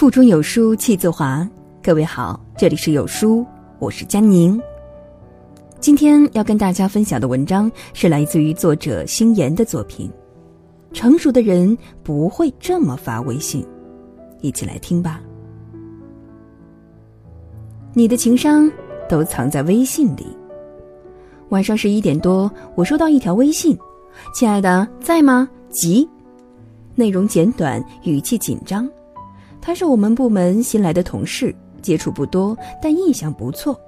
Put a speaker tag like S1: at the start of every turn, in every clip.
S1: 腹中有书气自华。各位好，这里是有书，我是佳宁。今天要跟大家分享的文章是来自于作者星妍的作品。成熟的人不会这么发微信，一起来听吧。你的情商都藏在微信里。晚上十一点多，我收到一条微信：“亲爱的，在吗？急。”内容简短，语气紧张。他是我们部门新来的同事，接触不多，但印象不错。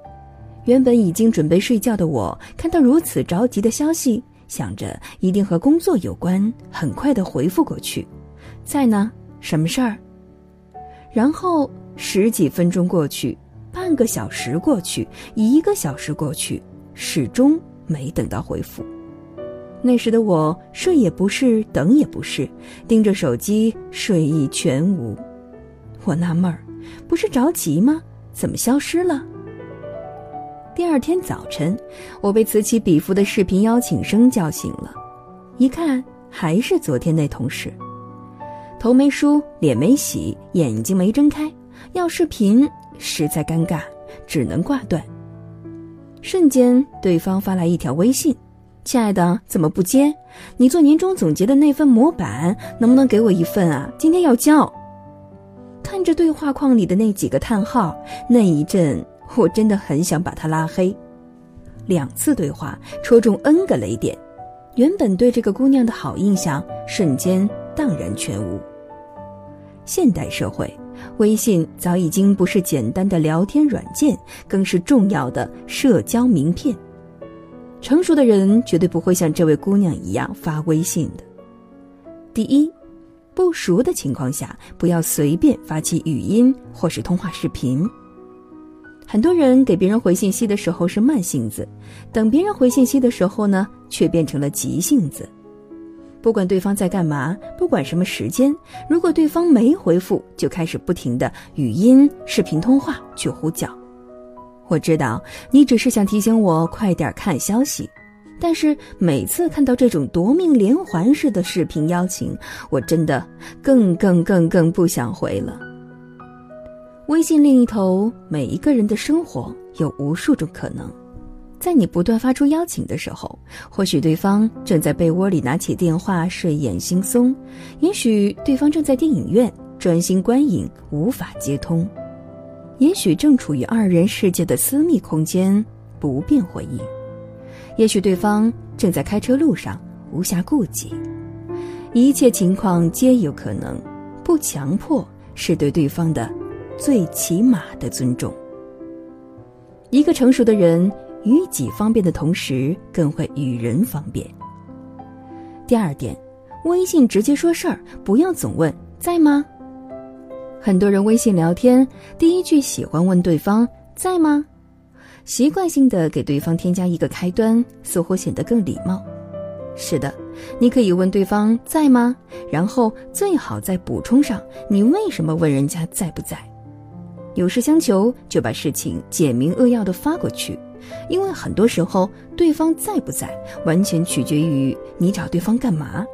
S1: 原本已经准备睡觉的我，看到如此着急的消息，想着一定和工作有关，很快的回复过去：“在呢，什么事儿？”然后十几分钟过去，半个小时过去，一个小时过去，始终没等到回复。那时的我睡也不是，等也不是，盯着手机，睡意全无。我纳闷儿，不是着急吗？怎么消失了？第二天早晨，我被此起彼伏的视频邀请声叫醒了，一看还是昨天那同事，头没梳，脸没洗，眼睛没睁开，要视频，实在尴尬，只能挂断。瞬间，对方发来一条微信。亲爱的，怎么不接？你做年终总结的那份模板，能不能给我一份啊？今天要交。看着对话框里的那几个叹号，那一阵我真的很想把他拉黑。两次对话戳中 N 个雷点，原本对这个姑娘的好印象瞬间荡然全无。现代社会，微信早已经不是简单的聊天软件，更是重要的社交名片。成熟的人绝对不会像这位姑娘一样发微信的。第一，不熟的情况下，不要随便发起语音或是通话视频。很多人给别人回信息的时候是慢性子，等别人回信息的时候呢，却变成了急性子。不管对方在干嘛，不管什么时间，如果对方没回复，就开始不停的语音、视频通话去呼叫。我知道你只是想提醒我快点看消息，但是每次看到这种夺命连环式的视频邀请，我真的更更更更不想回了。微信另一头，每一个人的生活有无数种可能，在你不断发出邀请的时候，或许对方正在被窝里拿起电话睡眼惺忪，也许对方正在电影院专心观影无法接通。也许正处于二人世界的私密空间，不便回应；也许对方正在开车路上，无暇顾及。一切情况皆有可能，不强迫是对对方的最起码的尊重。一个成熟的人，与己方便的同时，更会与人方便。第二点，微信直接说事儿，不要总问在吗。很多人微信聊天，第一句喜欢问对方在吗？习惯性的给对方添加一个开端，似乎显得更礼貌。是的，你可以问对方在吗？然后最好再补充上你为什么问人家在不在。有事相求，就把事情简明扼要的发过去，因为很多时候对方在不在，完全取决于你找对方干嘛。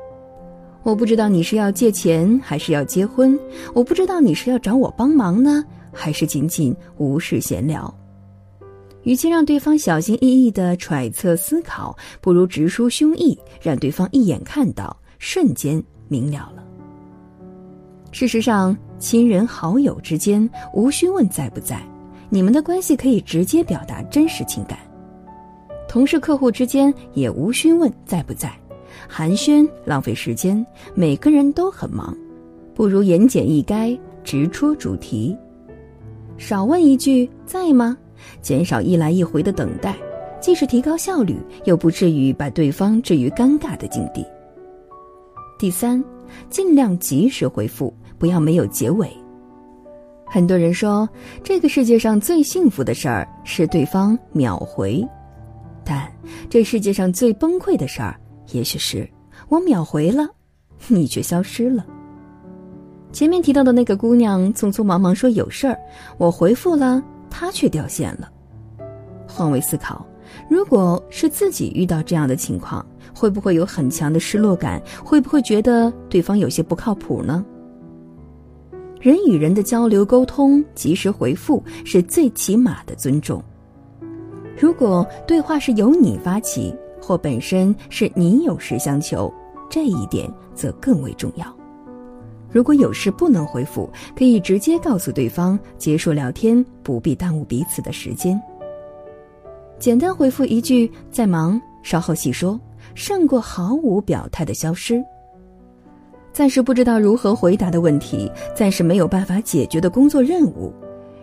S1: 我不知道你是要借钱还是要结婚，我不知道你是要找我帮忙呢，还是仅仅无事闲聊。与其让对方小心翼翼的揣测思考，不如直抒胸臆，让对方一眼看到，瞬间明了了。事实上，亲人好友之间无需问在不在，你们的关系可以直接表达真实情感。同事客户之间也无需问在不在。寒暄浪费时间，每个人都很忙，不如言简意赅，直戳主题。少问一句在吗？减少一来一回的等待，既是提高效率，又不至于把对方置于尴尬的境地。第三，尽量及时回复，不要没有结尾。很多人说，这个世界上最幸福的事儿是对方秒回，但这世界上最崩溃的事儿。也许是我秒回了，你却消失了。前面提到的那个姑娘匆匆忙忙说有事儿，我回复了，他却掉线了。换位思考，如果是自己遇到这样的情况，会不会有很强的失落感？会不会觉得对方有些不靠谱呢？人与人的交流沟通，及时回复是最起码的尊重。如果对话是由你发起，或本身是你有事相求，这一点则更为重要。如果有事不能回复，可以直接告诉对方结束聊天，不必耽误彼此的时间。简单回复一句“在忙，稍后细说”，胜过毫无表态的消失。暂时不知道如何回答的问题，暂时没有办法解决的工作任务，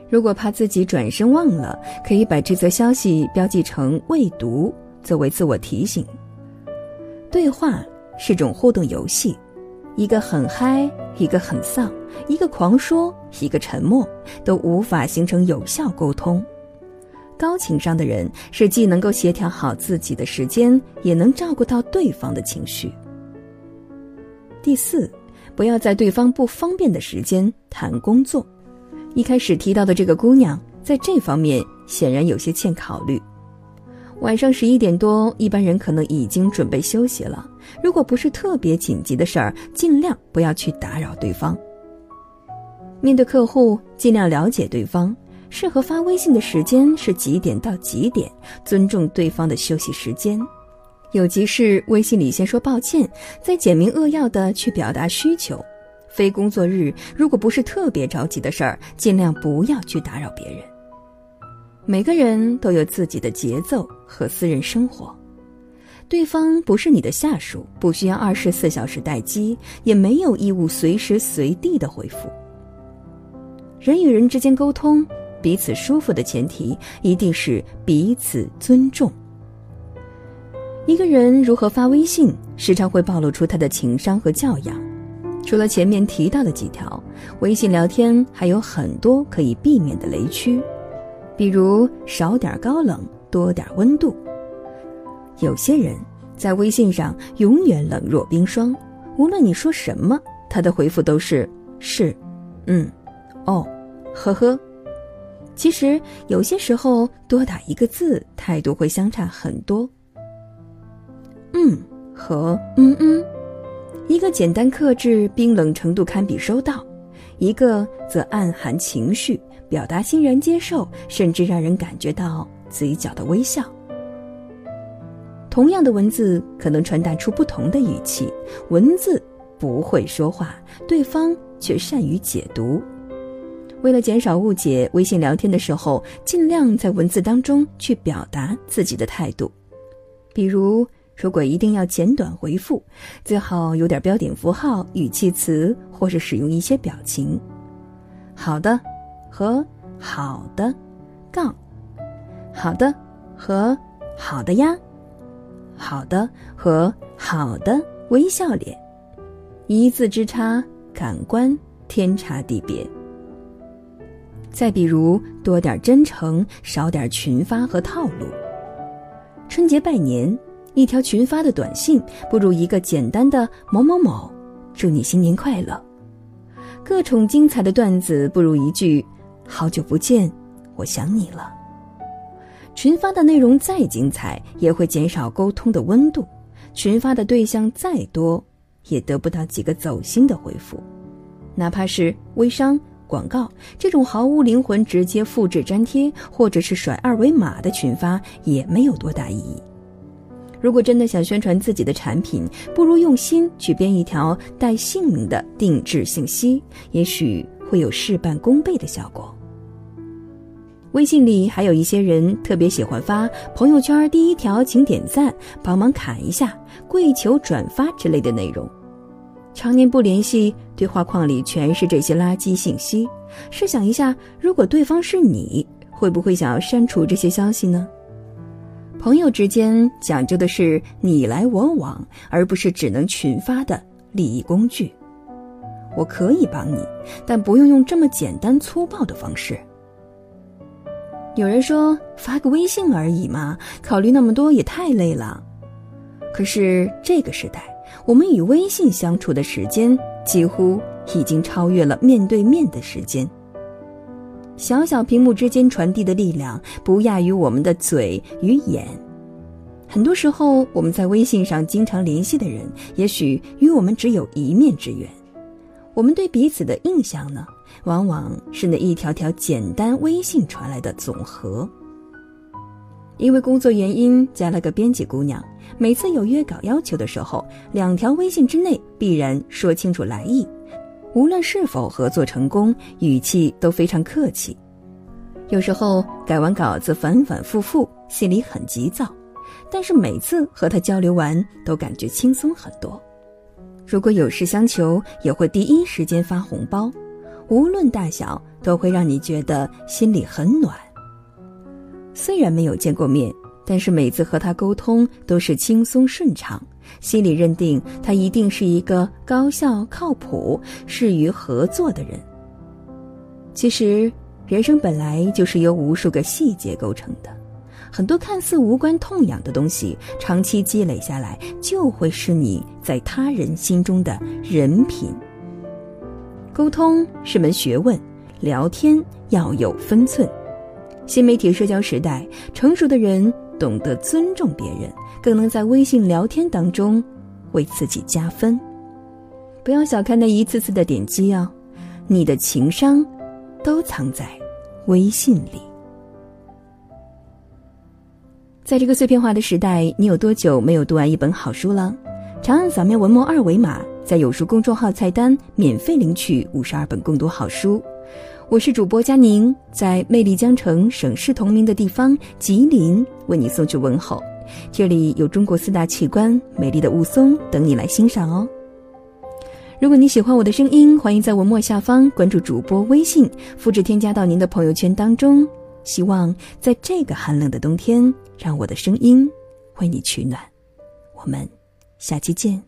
S1: 如果怕自己转身忘了，可以把这则消息标记成未读，作为自我提醒。对话是种互动游戏，一个很嗨，一个很丧，一个狂说，一个沉默，都无法形成有效沟通。高情商的人是既能够协调好自己的时间，也能照顾到对方的情绪。第四，不要在对方不方便的时间谈工作。一开始提到的这个姑娘，在这方面显然有些欠考虑。晚上十一点多，一般人可能已经准备休息了。如果不是特别紧急的事儿，尽量不要去打扰对方。面对客户，尽量了解对方适合发微信的时间是几点到几点，尊重对方的休息时间。有急事，微信里先说抱歉，再简明扼要的去表达需求。非工作日，如果不是特别着急的事儿，尽量不要去打扰别人。每个人都有自己的节奏和私人生活，对方不是你的下属，不需要二十四小时待机，也没有义务随时随地的回复。人与人之间沟通，彼此舒服的前提，一定是彼此尊重。一个人如何发微信，时常会暴露出他的情商和教养。除了前面提到的几条，微信聊天还有很多可以避免的雷区，比如少点高冷，多点温度。有些人在微信上永远冷若冰霜，无论你说什么，他的回复都是是，嗯，哦，呵呵。其实有些时候多打一个字，态度会相差很多。嗯和嗯嗯，一个简单克制，冰冷程度堪比收到；一个则暗含情绪，表达欣然接受，甚至让人感觉到嘴角的微笑。同样的文字，可能传达出不同的语气。文字不会说话，对方却善于解读。为了减少误解，微信聊天的时候，尽量在文字当中去表达自己的态度，比如。如果一定要简短回复，最好有点标点符号、语气词，或是使用一些表情。好的，和好的，杠，好的和好的呀，好的和好的微笑脸，一字之差，感官天差地别。再比如，多点真诚，少点群发和套路。春节拜年。一条群发的短信不如一个简单的某某某，祝你新年快乐。各种精彩的段子不如一句好久不见，我想你了。群发的内容再精彩，也会减少沟通的温度；群发的对象再多，也得不到几个走心的回复。哪怕是微商、广告这种毫无灵魂、直接复制粘贴或者是甩二维码的群发，也没有多大意义。如果真的想宣传自己的产品，不如用心去编一条带姓名的定制信息，也许会有事半功倍的效果。微信里还有一些人特别喜欢发朋友圈第一条请点赞、帮忙砍一下、跪求转发之类的内容，常年不联系，对话框里全是这些垃圾信息。试想一下，如果对方是你，会不会想要删除这些消息呢？朋友之间讲究的是你来我往，而不是只能群发的利益工具。我可以帮你，但不用用这么简单粗暴的方式。有人说发个微信而已嘛，考虑那么多也太累了。可是这个时代，我们与微信相处的时间几乎已经超越了面对面的时间。小小屏幕之间传递的力量，不亚于我们的嘴与眼。很多时候，我们在微信上经常联系的人，也许与我们只有一面之缘。我们对彼此的印象呢，往往是那一条条简单微信传来的总和。因为工作原因，加了个编辑姑娘。每次有约稿要求的时候，两条微信之内必然说清楚来意，无论是否合作成功，语气都非常客气。有时候改完稿子反反复复，心里很急躁，但是每次和他交流完，都感觉轻松很多。如果有事相求，也会第一时间发红包，无论大小，都会让你觉得心里很暖。虽然没有见过面，但是每次和他沟通都是轻松顺畅，心里认定他一定是一个高效、靠谱、适于合作的人。其实，人生本来就是由无数个细节构成的，很多看似无关痛痒的东西，长期积累下来，就会是你在他人心中的人品。沟通是门学问，聊天要有分寸。新媒体社交时代，成熟的人懂得尊重别人，更能在微信聊天当中为自己加分。不要小看那一次次的点击哦，你的情商都藏在微信里。在这个碎片化的时代，你有多久没有读完一本好书了？长按扫描文末二维码，在有书公众号菜单免费领取五十二本共读好书。我是主播佳宁，在魅力江城、省市同名的地方吉林，为你送去问候。这里有中国四大奇观、美丽的雾凇等你来欣赏哦。如果你喜欢我的声音，欢迎在文末下方关注主播微信，复制添加到您的朋友圈当中。希望在这个寒冷的冬天，让我的声音为你取暖。我们下期见。